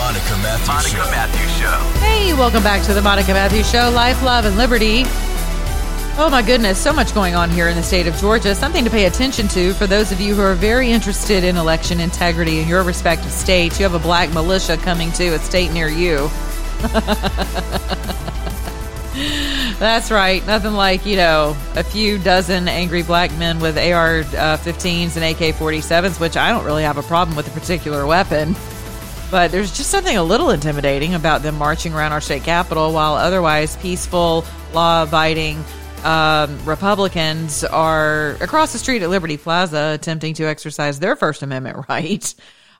The Monica Matthews Monica Show. Matthews Show. Hey, welcome back to the Monica Matthews Show, Life, Love, and Liberty. Oh my goodness, so much going on here in the state of Georgia. Something to pay attention to for those of you who are very interested in election integrity in your respective states. You have a black militia coming to a state near you. That's right. Nothing like, you know, a few dozen angry black men with AR uh, 15s and AK 47s, which I don't really have a problem with a particular weapon. But there's just something a little intimidating about them marching around our state capitol while otherwise peaceful, law abiding um, Republicans are across the street at Liberty Plaza attempting to exercise their First Amendment right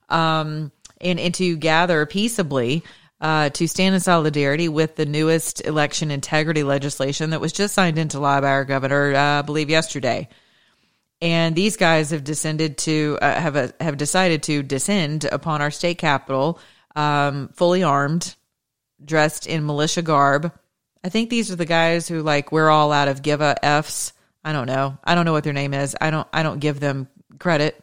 um, and, and to gather peaceably uh, to stand in solidarity with the newest election integrity legislation that was just signed into law by our governor, uh, I believe, yesterday and these guys have descended to uh, have a, have decided to descend upon our state capitol, um, fully armed, dressed in militia garb. I think these are the guys who like we're all out of give a f's. I don't know. I don't know what their name is. I don't. I don't give them credit.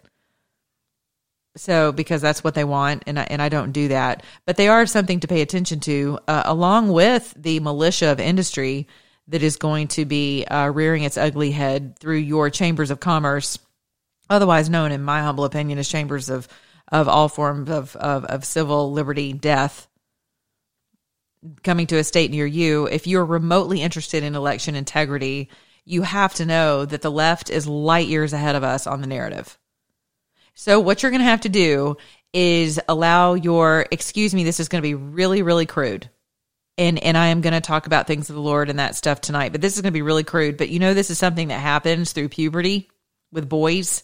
So because that's what they want, and I, and I don't do that. But they are something to pay attention to, uh, along with the militia of industry that is going to be uh, rearing its ugly head through your chambers of commerce, otherwise known, in my humble opinion, as chambers of of all forms of, of, of civil liberty death coming to a state near you. If you're remotely interested in election integrity, you have to know that the left is light years ahead of us on the narrative. So what you're going to have to do is allow your excuse me this is going to be really really crude and and I am going to talk about things of the Lord and that stuff tonight. But this is going to be really crude. But you know, this is something that happens through puberty with boys,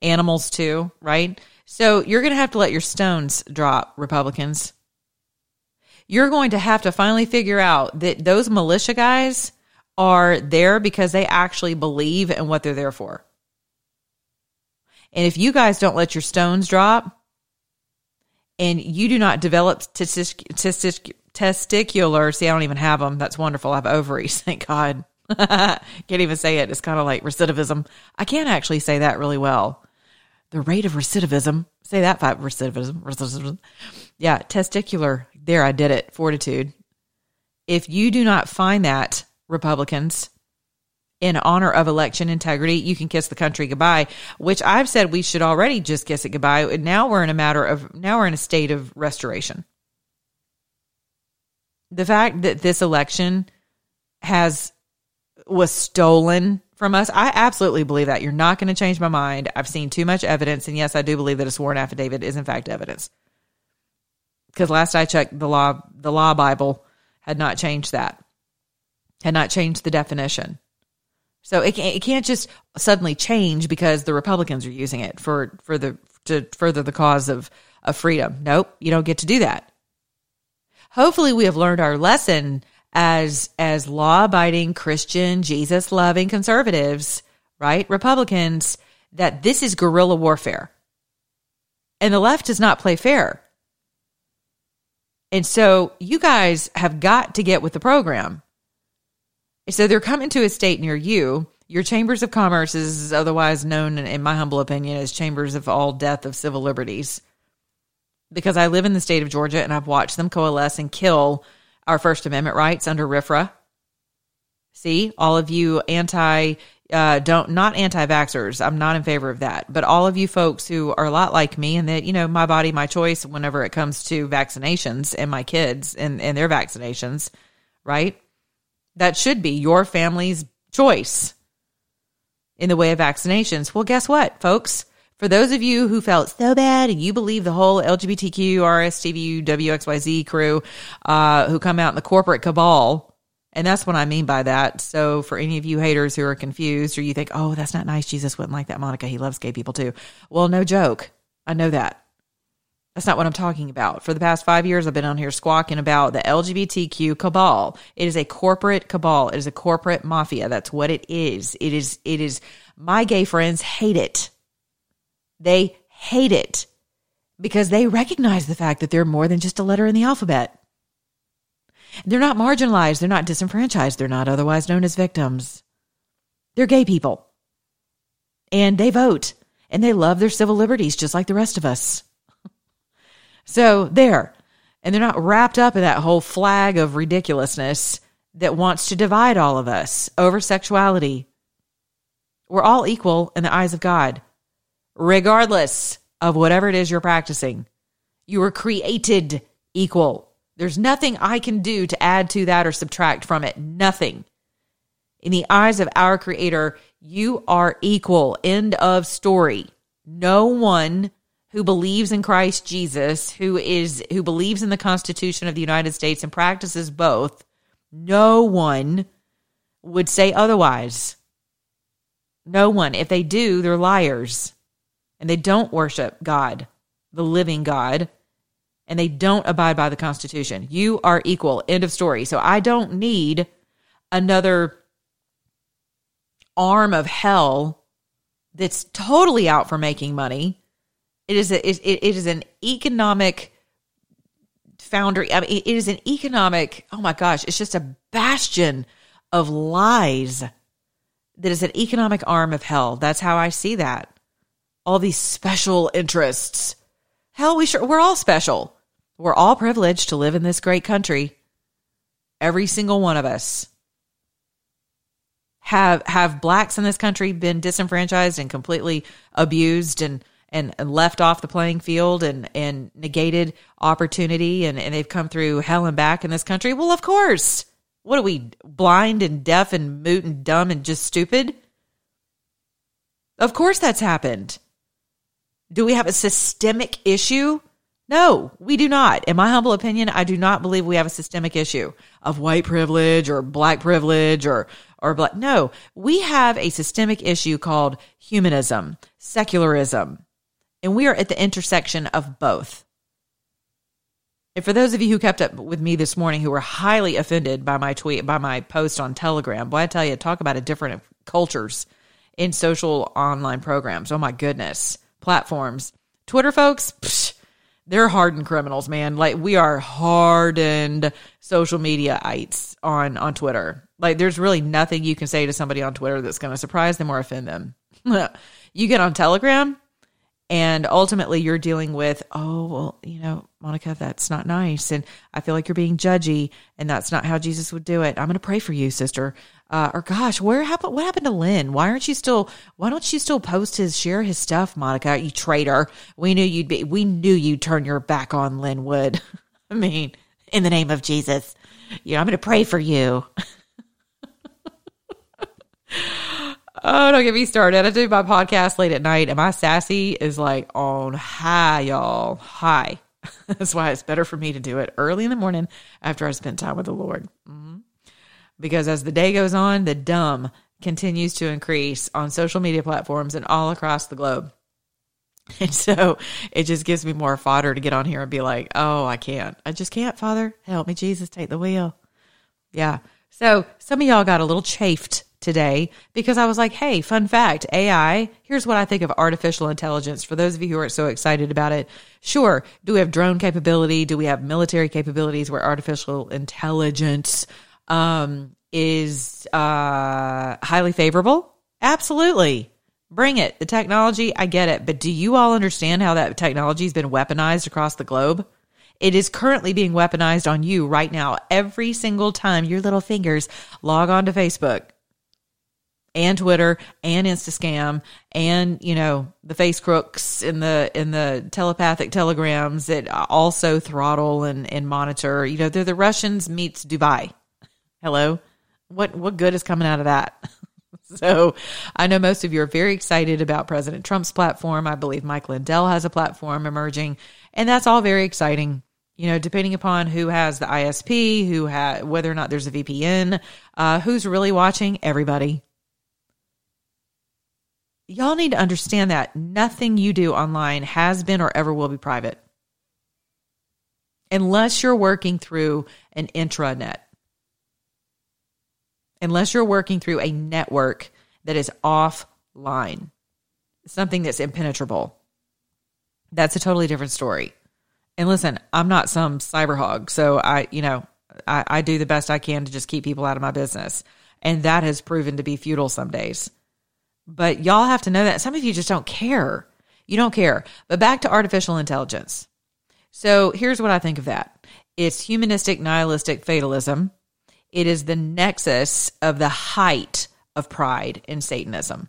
animals too, right? So you're going to have to let your stones drop, Republicans. You're going to have to finally figure out that those militia guys are there because they actually believe in what they're there for. And if you guys don't let your stones drop, and you do not develop testic- testic- testicular. See, I don't even have them. That's wonderful. I have ovaries. Thank God. Can't even say it. It's kind of like recidivism. I can't actually say that really well. The rate of recidivism. Say that five recidivism. recidivism. Yeah, testicular. There, I did it. Fortitude. If you do not find that, Republicans, in honor of election integrity, you can kiss the country goodbye, which I've said we should already just kiss it goodbye. And now we're in a matter of, now we're in a state of restoration. The fact that this election has, was stolen from us, I absolutely believe that. You're not going to change my mind. I've seen too much evidence. And yes, I do believe that a sworn affidavit is in fact evidence. Because last I checked, the law, the law Bible had not changed that, had not changed the definition. So it can't, it can't just suddenly change because the Republicans are using it for for the to further the cause of of freedom. Nope, you don't get to do that. Hopefully, we have learned our lesson as as law abiding Christian, Jesus loving conservatives, right? Republicans that this is guerrilla warfare, and the left does not play fair. And so, you guys have got to get with the program. So they're coming to a state near you. Your chambers of commerce is otherwise known, in my humble opinion, as chambers of all death of civil liberties. Because I live in the state of Georgia and I've watched them coalesce and kill our First Amendment rights under RFRA. See, all of you anti, uh, don't, not anti vaxxers. I'm not in favor of that. But all of you folks who are a lot like me and that, you know, my body, my choice whenever it comes to vaccinations and my kids and, and their vaccinations, right? That should be your family's choice in the way of vaccinations. Well, guess what, folks? For those of you who felt so bad and you believe the whole LGBTQ, RSTVU, WXYZ crew uh, who come out in the corporate cabal, and that's what I mean by that. So, for any of you haters who are confused or you think, oh, that's not nice, Jesus wouldn't like that, Monica, he loves gay people too. Well, no joke. I know that. That's not what I'm talking about. For the past five years, I've been on here squawking about the LGBTQ cabal. It is a corporate cabal. It is a corporate mafia. That's what it is. It is, it is, my gay friends hate it. They hate it because they recognize the fact that they're more than just a letter in the alphabet. They're not marginalized. They're not disenfranchised. They're not otherwise known as victims. They're gay people. And they vote and they love their civil liberties just like the rest of us. So there. And they're not wrapped up in that whole flag of ridiculousness that wants to divide all of us over sexuality. We're all equal in the eyes of God, regardless of whatever it is you're practicing. You were created equal. There's nothing I can do to add to that or subtract from it. Nothing. In the eyes of our Creator, you are equal. End of story. No one who believes in Christ Jesus, who is who believes in the Constitution of the United States and practices both, no one would say otherwise. No one. If they do, they're liars. And they don't worship God, the living God, and they don't abide by the Constitution. You are equal. End of story. So I don't need another arm of hell that's totally out for making money it is a, it, it is an economic foundry. I mean, it is an economic. Oh my gosh, it's just a bastion of lies. That is an economic arm of hell. That's how I see that. All these special interests. Hell, we sure we're all special. We're all privileged to live in this great country. Every single one of us. Have have blacks in this country been disenfranchised and completely abused and and, left off the playing field and, and negated opportunity and, and they've come through hell and back in this country? Well, of course. What are we, blind and deaf and mute and dumb and just stupid? Of course that's happened. Do we have a systemic issue? No, we do not. In my humble opinion, I do not believe we have a systemic issue of white privilege or black privilege or or black. No, we have a systemic issue called humanism, secularism, and we are at the intersection of both. And for those of you who kept up with me this morning who were highly offended by my tweet, by my post on Telegram, boy, I tell you, talk about a different cultures in social online programs. Oh my goodness. Platforms. Twitter folks, psh, they're hardened criminals, man. Like we are hardened social media ites on on Twitter. Like there's really nothing you can say to somebody on Twitter that's going to surprise them or offend them. you get on Telegram, and ultimately, you're dealing with, oh, well, you know, Monica, that's not nice. And I feel like you're being judgy, and that's not how Jesus would do it. I'm going to pray for you, sister. Uh, or gosh, where happened? What happened to Lin? Why aren't you still? Why don't you still post his, share his stuff, Monica? You traitor! We knew you'd be. We knew you'd turn your back on Lin Wood. I mean, in the name of Jesus, you know, I'm going to pray for you. Oh, don't get me started. I do my podcast late at night and my sassy is like on high, y'all. High. That's why it's better for me to do it early in the morning after I spend time with the Lord. Mm-hmm. Because as the day goes on, the dumb continues to increase on social media platforms and all across the globe. And so it just gives me more fodder to get on here and be like, oh, I can't. I just can't, Father. Help me, Jesus. Take the wheel. Yeah. So some of y'all got a little chafed today because I was like, hey, fun fact AI, here's what I think of artificial intelligence. For those of you who aren't so excited about it, sure, do we have drone capability? Do we have military capabilities where artificial intelligence um, is uh, highly favorable? Absolutely. Bring it. The technology, I get it. But do you all understand how that technology has been weaponized across the globe? It is currently being weaponized on you right now. Every single time your little fingers log on to Facebook, and Twitter and Instascam and you know the face crooks in the in the telepathic telegrams that also throttle and and monitor. You know they're the Russians meets Dubai. Hello, what what good is coming out of that? so I know most of you are very excited about President Trump's platform. I believe Mike Lindell has a platform emerging, and that's all very exciting you know, depending upon who has the ISP, who has whether or not there's a VPN, uh, who's really watching, everybody y'all need to understand that nothing you do online has been or ever will be private. unless you're working through an intranet, unless you're working through a network that is offline, something that's impenetrable. That's a totally different story. And listen, I'm not some cyber hog, so I, you know, I, I do the best I can to just keep people out of my business. And that has proven to be futile some days. But y'all have to know that some of you just don't care. You don't care. But back to artificial intelligence. So here's what I think of that it's humanistic, nihilistic fatalism. It is the nexus of the height of pride in Satanism.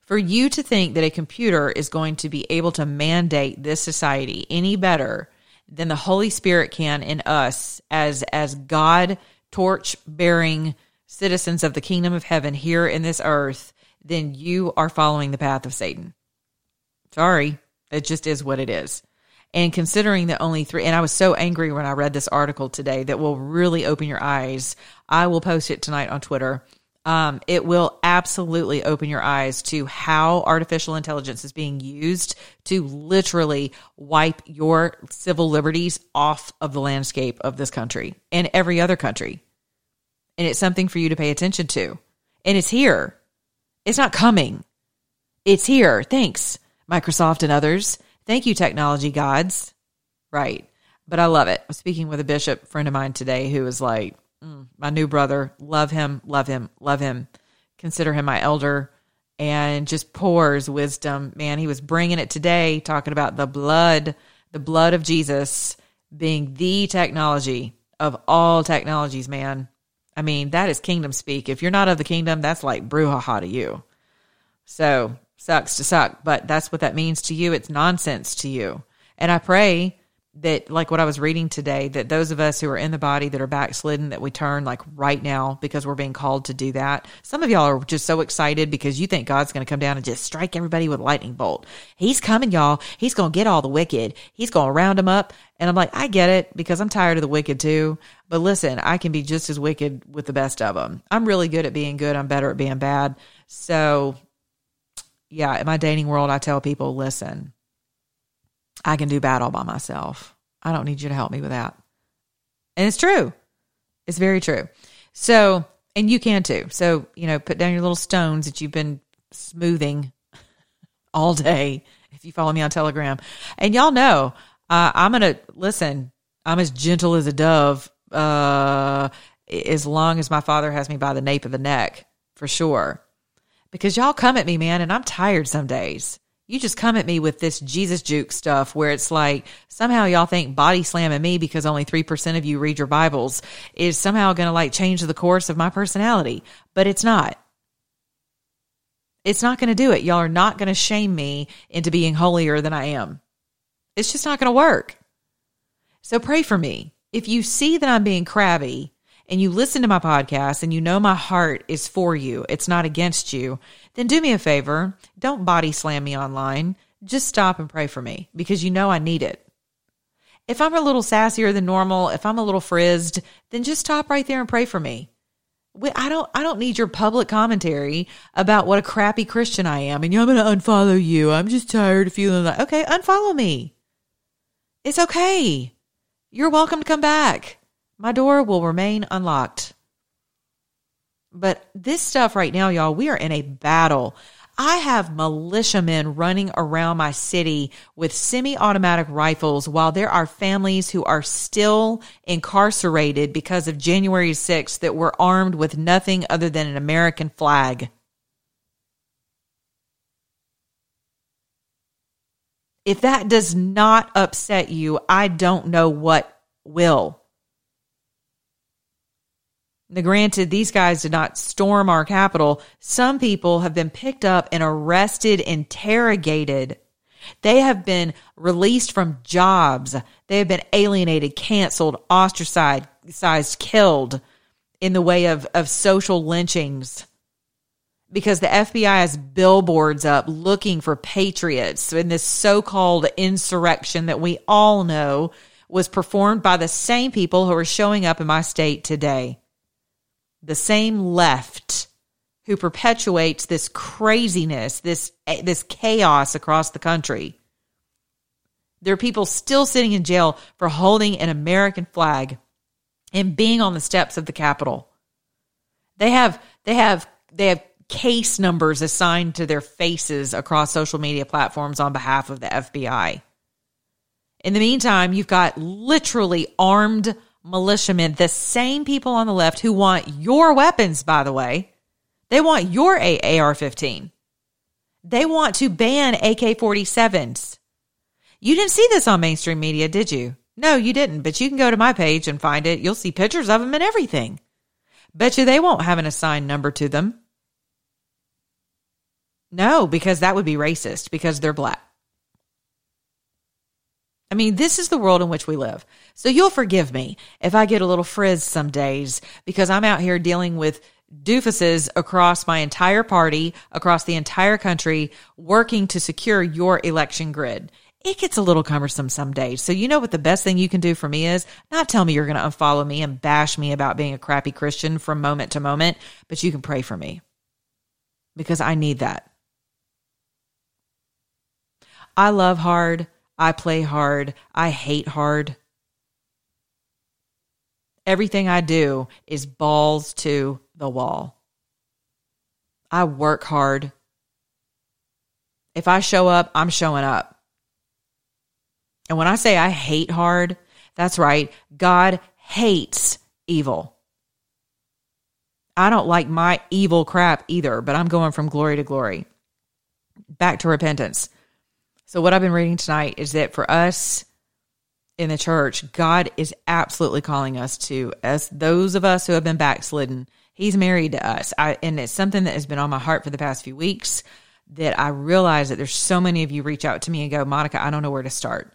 For you to think that a computer is going to be able to mandate this society any better than the Holy Spirit can in us as as God torch bearing citizens of the kingdom of heaven here in this earth, then you are following the path of Satan. Sorry, it just is what it is. And considering that only three, and I was so angry when I read this article today that will really open your eyes. I will post it tonight on Twitter. Um, it will absolutely open your eyes to how artificial intelligence is being used to literally wipe your civil liberties off of the landscape of this country and every other country. And it's something for you to pay attention to. And it's here. It's not coming. It's here. Thanks, Microsoft and others. Thank you, technology gods. Right. But I love it. I was speaking with a bishop friend of mine today who was like, mm, my new brother, love him, love him, love him, consider him my elder, and just pours wisdom. Man, he was bringing it today, talking about the blood, the blood of Jesus being the technology of all technologies, man. I mean, that is kingdom speak. If you're not of the kingdom, that's like brouhaha to you. So sucks to suck, but that's what that means to you. It's nonsense to you. And I pray that, like what I was reading today, that those of us who are in the body that are backslidden, that we turn like right now because we're being called to do that. Some of y'all are just so excited because you think God's going to come down and just strike everybody with a lightning bolt. He's coming, y'all. He's going to get all the wicked. He's going to round them up. And I'm like, I get it because I'm tired of the wicked too. But listen, I can be just as wicked with the best of them. I'm really good at being good. I'm better at being bad. So yeah, in my dating world, I tell people, listen, I can do bad all by myself. I don't need you to help me with that. And it's true. It's very true. So, and you can too. So, you know, put down your little stones that you've been smoothing all day if you follow me on Telegram. And y'all know, uh, I'm going to listen, I'm as gentle as a dove uh, as long as my father has me by the nape of the neck, for sure because y'all come at me, man, and I'm tired some days. You just come at me with this Jesus juke stuff where it's like somehow y'all think body slamming me because only 3% of you read your Bibles is somehow going to like change the course of my personality, but it's not. It's not going to do it. Y'all are not going to shame me into being holier than I am. It's just not going to work. So pray for me. If you see that I'm being crabby, and you listen to my podcast and you know my heart is for you, it's not against you, then do me a favor. Don't body slam me online. Just stop and pray for me because you know I need it. If I'm a little sassier than normal, if I'm a little frizzed, then just stop right there and pray for me. I don't I don't need your public commentary about what a crappy Christian I am and you know, I'm going to unfollow you. I'm just tired of feeling like okay, unfollow me. It's okay. You're welcome to come back. My door will remain unlocked. But this stuff right now, y'all, we are in a battle. I have militiamen running around my city with semi automatic rifles while there are families who are still incarcerated because of January 6th that were armed with nothing other than an American flag. If that does not upset you, I don't know what will. Now, granted, these guys did not storm our capital. Some people have been picked up and arrested, interrogated. They have been released from jobs. They have been alienated, canceled, ostracized, killed in the way of, of social lynchings because the FBI has billboards up looking for patriots in this so called insurrection that we all know was performed by the same people who are showing up in my state today the same left who perpetuates this craziness, this eh, this chaos across the country. There are people still sitting in jail for holding an American flag and being on the steps of the Capitol. They have they have they have case numbers assigned to their faces across social media platforms on behalf of the FBI. In the meantime, you've got literally armed militiamen, the same people on the left who want your weapons, by the way. They want your AR 15. They want to ban AK 47s. You didn't see this on mainstream media, did you? No, you didn't, but you can go to my page and find it. You'll see pictures of them and everything. Bet you they won't have an assigned number to them. No, because that would be racist because they're black. I mean, this is the world in which we live. So you'll forgive me if I get a little frizz some days because I'm out here dealing with doofuses across my entire party, across the entire country, working to secure your election grid. It gets a little cumbersome some days. So you know what the best thing you can do for me is? Not tell me you're going to unfollow me and bash me about being a crappy Christian from moment to moment, but you can pray for me because I need that. I love hard. I play hard. I hate hard. Everything I do is balls to the wall. I work hard. If I show up, I'm showing up. And when I say I hate hard, that's right. God hates evil. I don't like my evil crap either, but I'm going from glory to glory. Back to repentance. So, what I've been reading tonight is that for us in the church, God is absolutely calling us to, as those of us who have been backslidden, He's married to us. I, and it's something that has been on my heart for the past few weeks that I realize that there's so many of you reach out to me and go, Monica, I don't know where to start.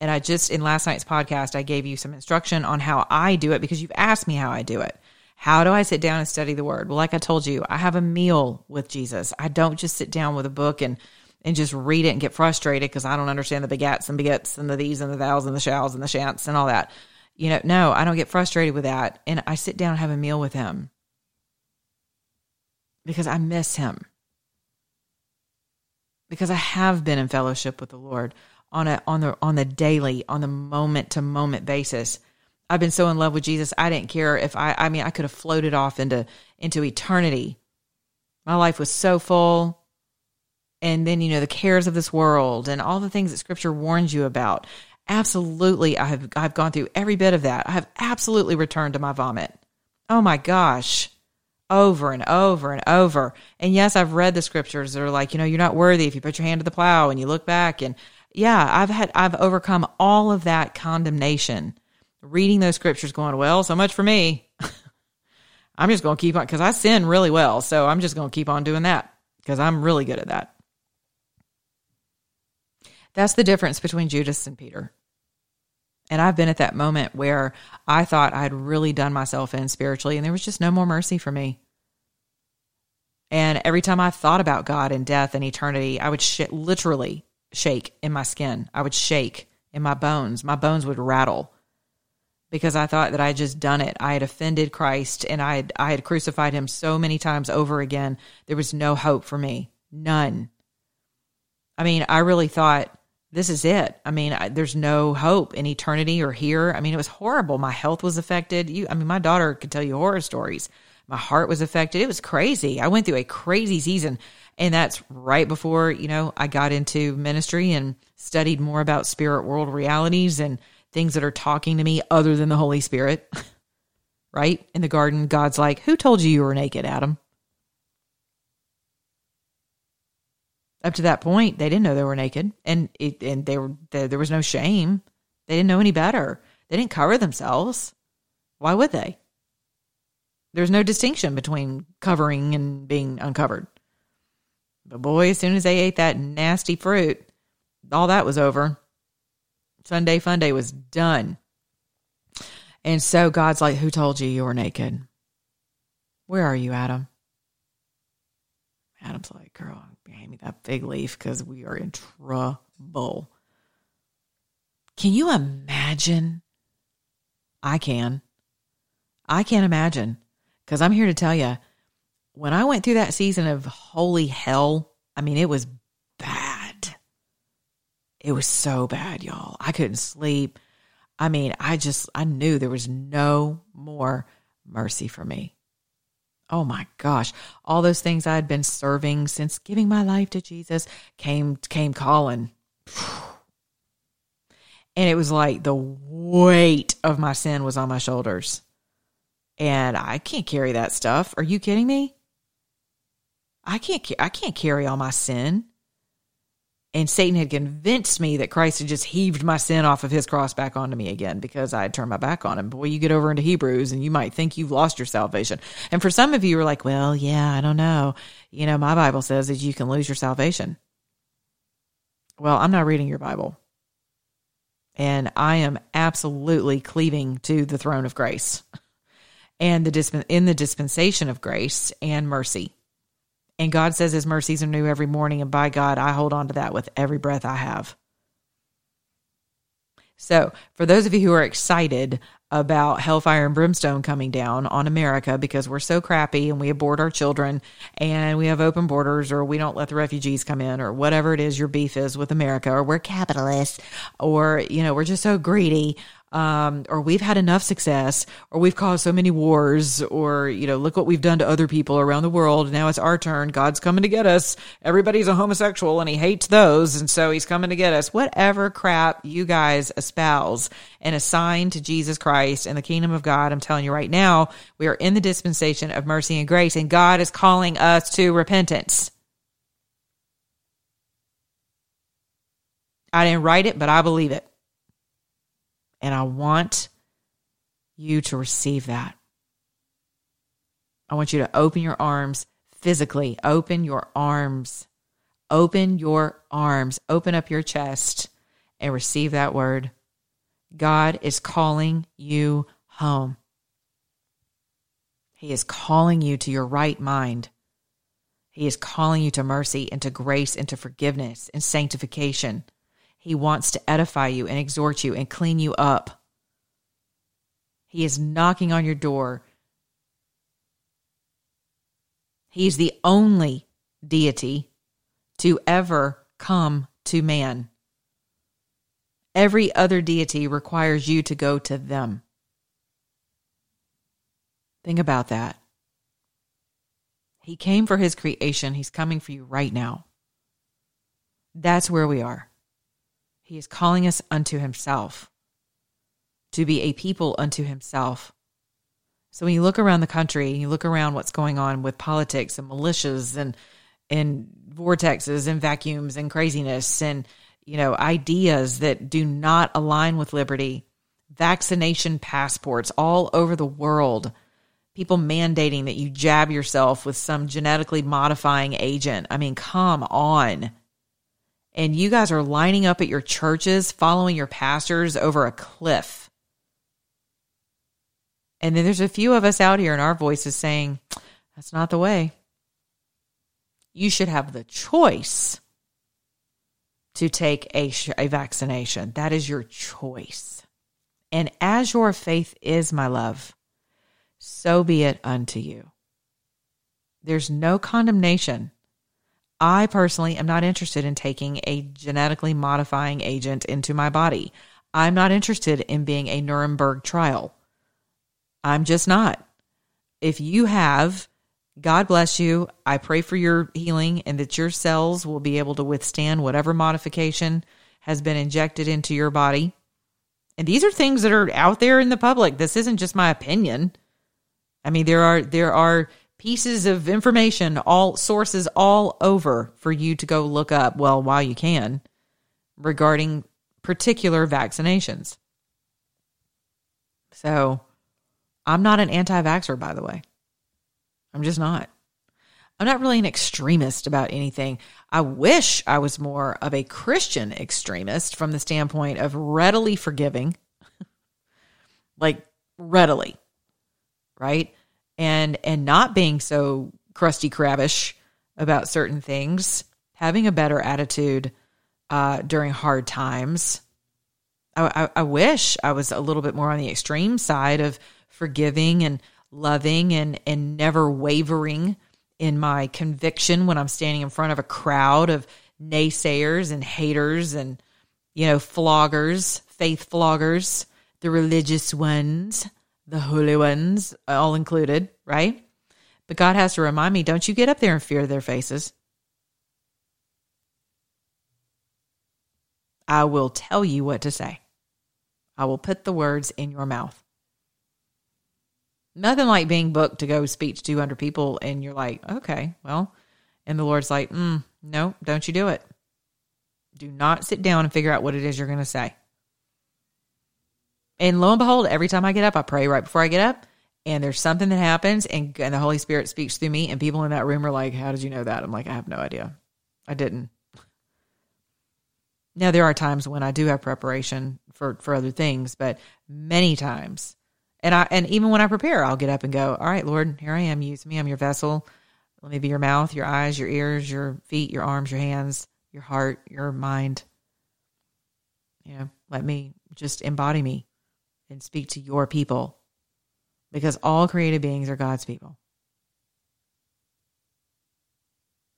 And I just, in last night's podcast, I gave you some instruction on how I do it because you've asked me how I do it. How do I sit down and study the word? Well, like I told you, I have a meal with Jesus. I don't just sit down with a book and and just read it and get frustrated because I don't understand the begats and begets and the these and the thous and the shalls and the shants and all that. You know, no, I don't get frustrated with that. And I sit down and have a meal with him because I miss him. Because I have been in fellowship with the Lord on a on the on the daily, on the moment to moment basis. I've been so in love with Jesus. I didn't care if I I mean I could have floated off into into eternity. My life was so full and then you know the cares of this world and all the things that scripture warns you about. Absolutely i have i've gone through every bit of that. I have absolutely returned to my vomit. Oh my gosh. Over and over and over. And yes i've read the scriptures that are like you know you're not worthy if you put your hand to the plow and you look back. And yeah i've had i've overcome all of that condemnation. Reading those scriptures going well so much for me. I'm just going to keep on because i sin really well. So i'm just going to keep on doing that because i'm really good at that that's the difference between Judas and Peter. And I've been at that moment where I thought I'd really done myself in spiritually, and there was just no more mercy for me. And every time I thought about God and death and eternity, I would sh- literally shake in my skin. I would shake in my bones. My bones would rattle because I thought that I had just done it. I had offended Christ and I had, I had crucified him so many times over again. There was no hope for me. None. I mean, I really thought this is it. I mean, I, there's no hope in eternity or here. I mean, it was horrible. My health was affected. You, I mean, my daughter could tell you horror stories. My heart was affected. It was crazy. I went through a crazy season. And that's right before, you know, I got into ministry and studied more about spirit world realities and things that are talking to me other than the Holy Spirit. right? In the garden, God's like, Who told you you were naked, Adam? Up to that point, they didn't know they were naked, and it, and they were there was no shame. They didn't know any better. They didn't cover themselves. Why would they? There's no distinction between covering and being uncovered. But boy, as soon as they ate that nasty fruit, all that was over. Sunday fun day was done. And so God's like, Who told you you were naked? Where are you, Adam? Adam's like, Girl, hand me that fig leaf because we are in trouble. Can you imagine? I can. I can't imagine because I'm here to tell you when I went through that season of holy hell, I mean, it was bad. It was so bad, y'all. I couldn't sleep. I mean, I just, I knew there was no more mercy for me. Oh my gosh, all those things I had been serving since giving my life to Jesus came came calling. And it was like the weight of my sin was on my shoulders. And I can't carry that stuff. Are you kidding me? I can't I can't carry all my sin and Satan had convinced me that Christ had just heaved my sin off of his cross back onto me again because I had turned my back on him. Boy, you get over into Hebrews and you might think you've lost your salvation. And for some of you, you're like, well, yeah, I don't know. You know, my Bible says that you can lose your salvation. Well, I'm not reading your Bible. And I am absolutely cleaving to the throne of grace and the disp- in the dispensation of grace and mercy. And God says his mercies are new every morning. And by God, I hold on to that with every breath I have. So, for those of you who are excited about hellfire and brimstone coming down on America because we're so crappy and we abort our children and we have open borders or we don't let the refugees come in or whatever it is your beef is with America or we're capitalists or, you know, we're just so greedy um, or we've had enough success, or we've caused so many wars, or, you know, look what we've done to other people around the world. Now it's our turn. God's coming to get us. Everybody's a homosexual and he hates those. And so he's coming to get us. Whatever crap you guys espouse and assign to Jesus Christ and the kingdom of God, I'm telling you right now, we are in the dispensation of mercy and grace, and God is calling us to repentance. I didn't write it, but I believe it. And I want you to receive that. I want you to open your arms physically, open your arms, open your arms, open up your chest and receive that word. God is calling you home. He is calling you to your right mind. He is calling you to mercy and to grace and to forgiveness and sanctification. He wants to edify you and exhort you and clean you up. He is knocking on your door. He is the only deity to ever come to man. Every other deity requires you to go to them. Think about that. He came for his creation. He's coming for you right now. That's where we are. He is calling us unto himself to be a people unto himself. So when you look around the country, and you look around what's going on with politics and militias and and vortexes and vacuums and craziness and you know ideas that do not align with liberty, vaccination passports all over the world, people mandating that you jab yourself with some genetically modifying agent. I mean, come on and you guys are lining up at your churches, following your pastors over a cliff. And then there's a few of us out here in our voices saying, that's not the way. You should have the choice to take a, a vaccination. That is your choice. And as your faith is, my love, so be it unto you. There's no condemnation I personally am not interested in taking a genetically modifying agent into my body. I'm not interested in being a Nuremberg trial. I'm just not. If you have, God bless you. I pray for your healing and that your cells will be able to withstand whatever modification has been injected into your body. And these are things that are out there in the public. This isn't just my opinion. I mean, there are there are pieces of information, all sources all over for you to go look up, well, while you can, regarding particular vaccinations. So I'm not an anti vaxxer, by the way. I'm just not. I'm not really an extremist about anything. I wish I was more of a Christian extremist from the standpoint of readily forgiving, like readily, right? And and not being so crusty crabbish about certain things, having a better attitude uh, during hard times. I, I, I wish I was a little bit more on the extreme side of forgiving and loving and and never wavering in my conviction when I'm standing in front of a crowd of naysayers and haters and you know, floggers, faith floggers, the religious ones, the holy ones, all included, right? But God has to remind me don't you get up there and fear their faces. I will tell you what to say. I will put the words in your mouth. Nothing like being booked to go speak to 200 people and you're like, okay, well, and the Lord's like, mm, no, don't you do it. Do not sit down and figure out what it is you're going to say. And lo and behold, every time I get up, I pray right before I get up, and there's something that happens, and, and the Holy Spirit speaks through me, and people in that room are like, How did you know that? I'm like, I have no idea. I didn't. Now, there are times when I do have preparation for, for other things, but many times, and I and even when I prepare, I'll get up and go, All right, Lord, here I am. Use me. I'm your vessel. Let me be your mouth, your eyes, your ears, your feet, your arms, your hands, your heart, your mind. You know, let me just embody me and speak to your people because all created beings are God's people.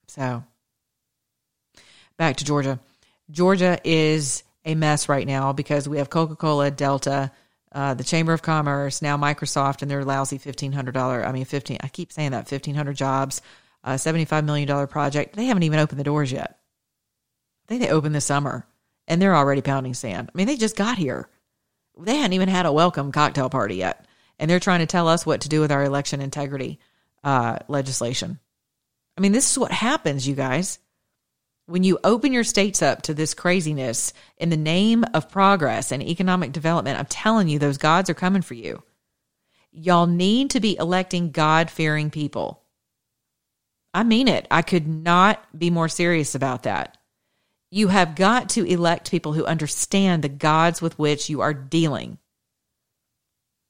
So, back to Georgia. Georgia is a mess right now because we have Coca Cola, Delta, uh, the Chamber of Commerce, now Microsoft, and their lousy fifteen hundred dollar. I mean, fifteen. I keep saying that fifteen hundred jobs, a seventy five million dollar project. They haven't even opened the doors yet. I think they opened this summer, and they're already pounding sand. I mean, they just got here they hadn't even had a welcome cocktail party yet. And they're trying to tell us what to do with our election integrity uh, legislation. I mean, this is what happens, you guys. When you open your states up to this craziness in the name of progress and economic development, I'm telling you, those gods are coming for you. Y'all need to be electing God fearing people. I mean it. I could not be more serious about that. You have got to elect people who understand the gods with which you are dealing.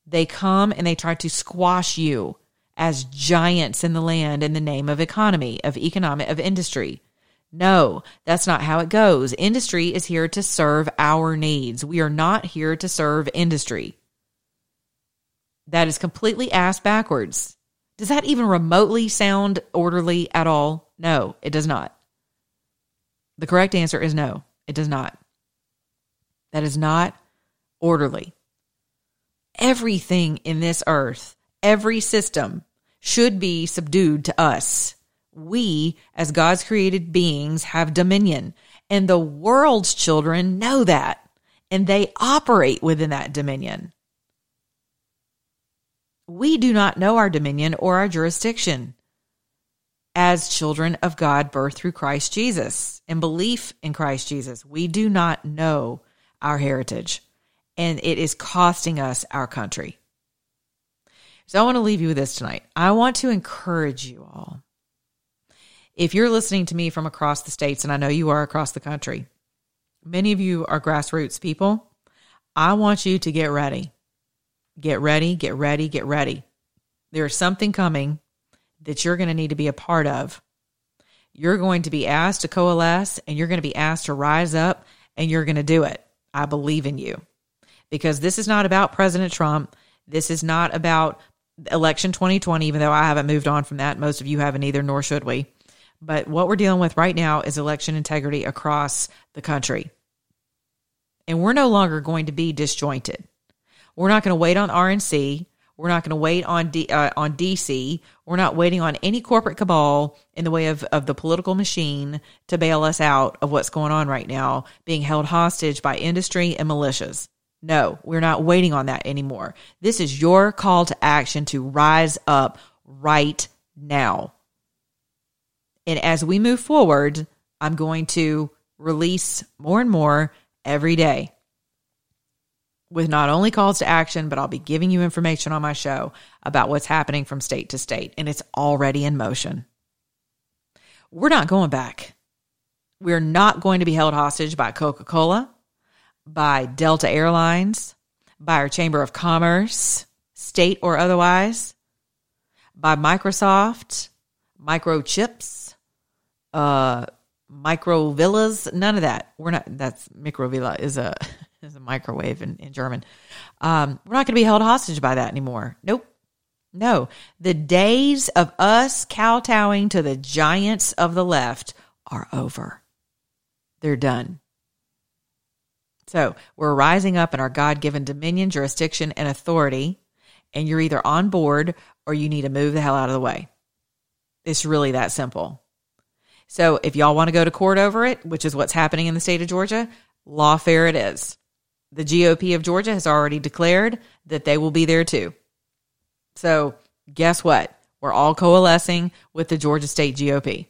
They come and they try to squash you as giants in the land in the name of economy, of economic, of industry. No, that's not how it goes. Industry is here to serve our needs. We are not here to serve industry. That is completely ass backwards. Does that even remotely sound orderly at all? No, it does not. The correct answer is no, it does not. That is not orderly. Everything in this earth, every system should be subdued to us. We, as God's created beings, have dominion, and the world's children know that, and they operate within that dominion. We do not know our dominion or our jurisdiction as children of God, birthed through Christ Jesus and belief in Christ Jesus. We do not know our heritage, and it is costing us our country. So I want to leave you with this tonight. I want to encourage you all. If you're listening to me from across the states, and I know you are across the country, many of you are grassroots people. I want you to get ready. Get ready, get ready, get ready. There's something coming that you're going to need to be a part of. You're going to be asked to coalesce and you're going to be asked to rise up and you're going to do it. I believe in you because this is not about President Trump. This is not about election 2020, even though I haven't moved on from that. Most of you haven't either, nor should we. But what we're dealing with right now is election integrity across the country. And we're no longer going to be disjointed. We're not going to wait on RNC. We're not going to wait on D, uh, on DC. We're not waiting on any corporate cabal in the way of, of the political machine to bail us out of what's going on right now, being held hostage by industry and militias. No, we're not waiting on that anymore. This is your call to action to rise up right now. And as we move forward, I'm going to release more and more every day with not only calls to action, but I'll be giving you information on my show about what's happening from state to state, and it's already in motion. We're not going back. We're not going to be held hostage by Coca Cola, by Delta Airlines, by our Chamber of Commerce, state or otherwise, by Microsoft, microchips, uh, micro villas, none of that. We're not, that's micro villa is a, is a microwave in, in German. Um, we're not going to be held hostage by that anymore. Nope. No. The days of us kowtowing to the giants of the left are over. They're done. So we're rising up in our God given dominion, jurisdiction, and authority. And you're either on board or you need to move the hell out of the way. It's really that simple. So if y'all want to go to court over it, which is what's happening in the state of Georgia, lawfare it is. The GOP of Georgia has already declared that they will be there too. So guess what? We're all coalescing with the Georgia State GOP.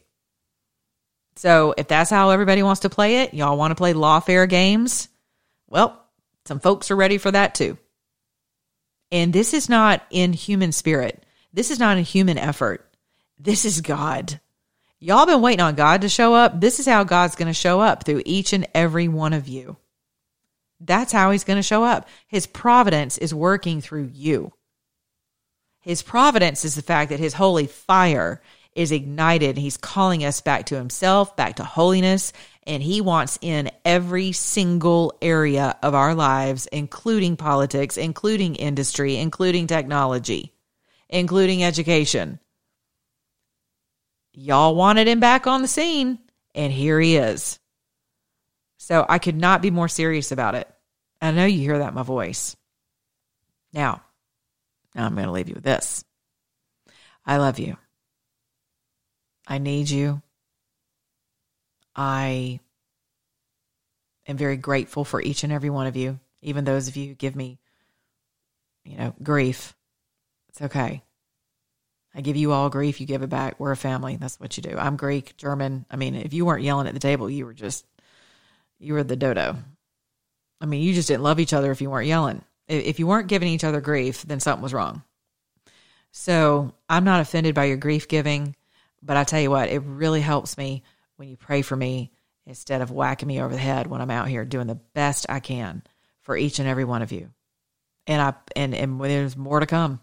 So if that's how everybody wants to play it, y'all want to play lawfare games, well, some folks are ready for that too. And this is not in human spirit. This is not a human effort. This is God. Y'all been waiting on God to show up. This is how God's going to show up through each and every one of you. That's how he's going to show up. His providence is working through you. His providence is the fact that his holy fire is ignited. He's calling us back to himself, back to holiness, and he wants in every single area of our lives, including politics, including industry, including technology, including education. Y'all wanted him back on the scene, and here he is. So I could not be more serious about it. I know you hear that in my voice. Now, I'm going to leave you with this. I love you. I need you. I am very grateful for each and every one of you, even those of you who give me, you know, grief. It's okay. I give you all grief, you give it back. We're a family. That's what you do. I'm Greek, German. I mean, if you weren't yelling at the table, you were just, you were the dodo. I mean, you just didn't love each other if you weren't yelling. If you weren't giving each other grief, then something was wrong. So I'm not offended by your grief giving, but I tell you what, it really helps me when you pray for me instead of whacking me over the head when I'm out here doing the best I can for each and every one of you. And I and and there's more to come.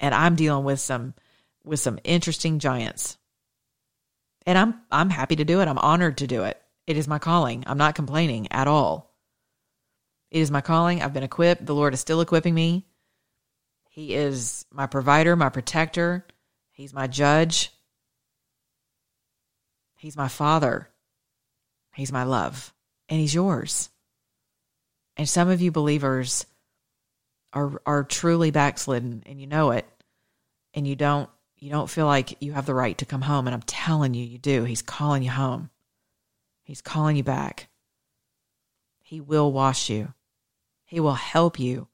And I'm dealing with some with some interesting giants. And I'm I'm happy to do it. I'm honored to do it. It is my calling. I'm not complaining at all. It is my calling. I've been equipped. The Lord is still equipping me. He is my provider, my protector. He's my judge. He's my father. He's my love. And he's yours. And some of you believers are are truly backslidden and you know it. And you don't you don't feel like you have the right to come home and I'm telling you you do. He's calling you home. He's calling you back. He will wash you. He will help you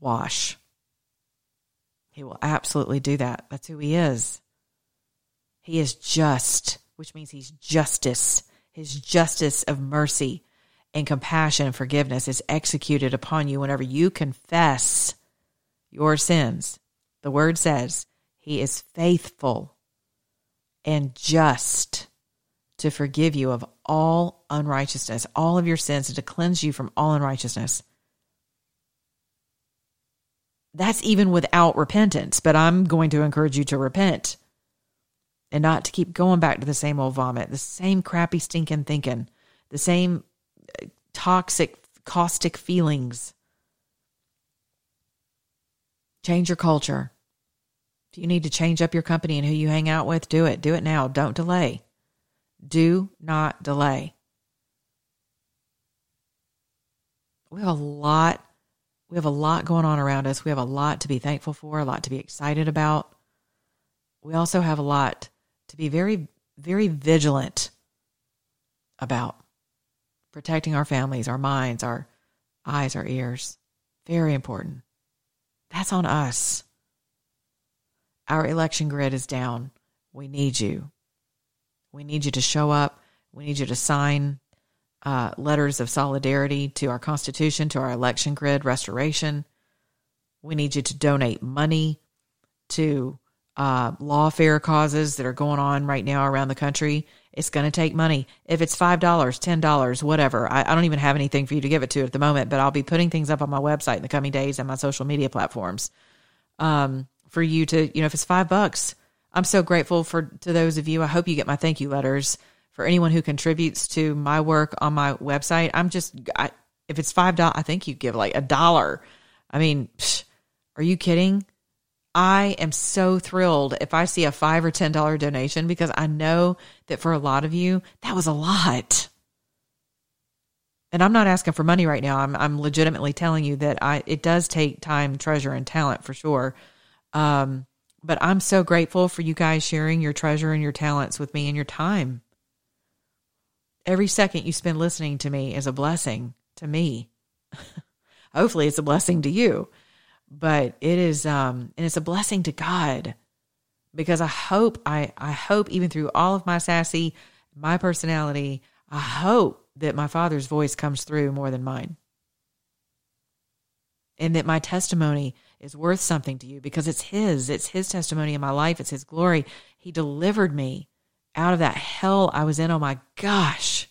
wash. He will absolutely do that. That's who he is. He is just which means he's justice. His justice of mercy and compassion and forgiveness is executed upon you whenever you confess your sins. The word says he is faithful and just to forgive you of all unrighteousness, all of your sins, and to cleanse you from all unrighteousness. That's even without repentance, but I'm going to encourage you to repent and not to keep going back to the same old vomit, the same crappy, stinking thinking, the same uh, toxic, caustic feelings. Change your culture. If you need to change up your company and who you hang out with, do it. Do it now. Don't delay. Do not delay. We have a lot. We have a lot going on around us. We have a lot to be thankful for, a lot to be excited about. We also have a lot to be very, very vigilant about protecting our families, our minds, our eyes, our ears. Very important. That's on us. Our election grid is down. We need you. We need you to show up. We need you to sign uh, letters of solidarity to our Constitution, to our election grid restoration. We need you to donate money to uh, lawfare causes that are going on right now around the country. It's going to take money. If it's $5, $10, whatever, I, I, don't even have anything for you to give it to at the moment, but I'll be putting things up on my website in the coming days and my social media platforms um, for you to, you know, if it's five bucks, I'm so grateful for to those of you. I hope you get my thank you letters for anyone who contributes to my work on my website. I'm just, I, if it's five dollars, I think you give like a dollar. I mean, psh, are you kidding? I am so thrilled if I see a five or ten dollar donation because I know that for a lot of you that was a lot. and I'm not asking for money right now. I'm I'm legitimately telling you that I it does take time, treasure, and talent for sure. Um, but I'm so grateful for you guys sharing your treasure and your talents with me and your time. Every second you spend listening to me is a blessing to me. Hopefully, it's a blessing to you, but it is, um, and it's a blessing to God because I hope I I hope even through all of my sassy, my personality, I hope that my father's voice comes through more than mine. And that my testimony is worth something to you because it's his. It's his testimony in my life. It's his glory. He delivered me out of that hell I was in. Oh my gosh.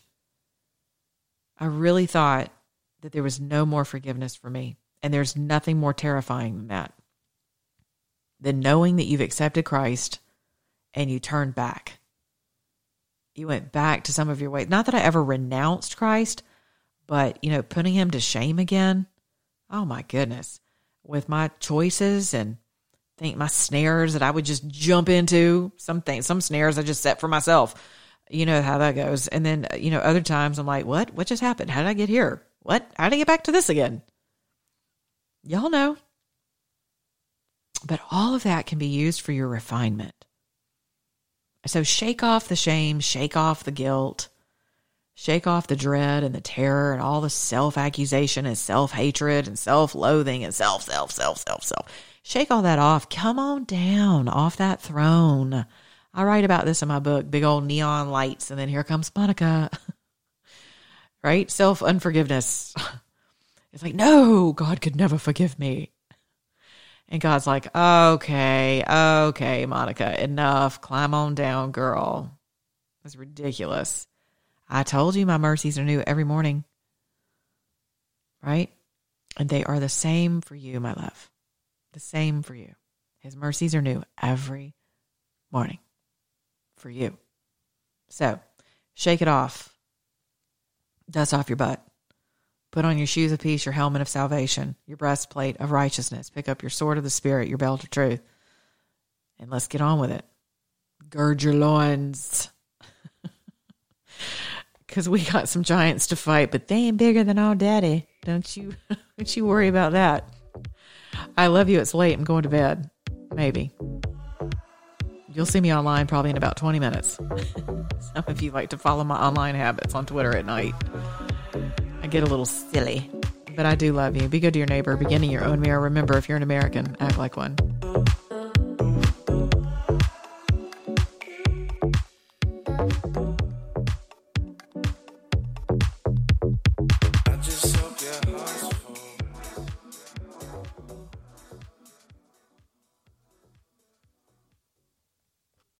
I really thought that there was no more forgiveness for me. And there's nothing more terrifying than that. Than knowing that you've accepted Christ and you turned back you went back to some of your ways. Not that I ever renounced Christ, but you know, putting him to shame again. Oh my goodness. With my choices and think my snares that I would just jump into, some things, some snares I just set for myself. You know how that goes. And then, you know, other times I'm like, what? What just happened? How did I get here? What? How did I get back to this again? Y'all know. But all of that can be used for your refinement. So shake off the shame, shake off the guilt, shake off the dread and the terror and all the self accusation and self hatred and self loathing and self, self, self, self, self. Shake all that off. Come on down off that throne. I write about this in my book, Big Old Neon Lights, and then here comes Monica. right? Self unforgiveness. It's like, no, God could never forgive me. And God's like, okay, okay, Monica, enough. Climb on down, girl. It's ridiculous. I told you my mercies are new every morning. Right? And they are the same for you, my love. The same for you. His mercies are new every morning for you. So shake it off. Dust off your butt. Put on your shoes of peace, your helmet of salvation, your breastplate of righteousness. Pick up your sword of the Spirit, your belt of truth. And let's get on with it. Gird your loins. because we got some giants to fight, but they ain't bigger than our daddy. Don't you? Don't you worry about that. I love you. It's late. I'm going to bed. Maybe. You'll see me online probably in about 20 minutes. some of you like to follow my online habits on Twitter at night. I get a little silly, but I do love you. Be good to your neighbor. Begin in your own mirror. Remember, if you're an American, act like one.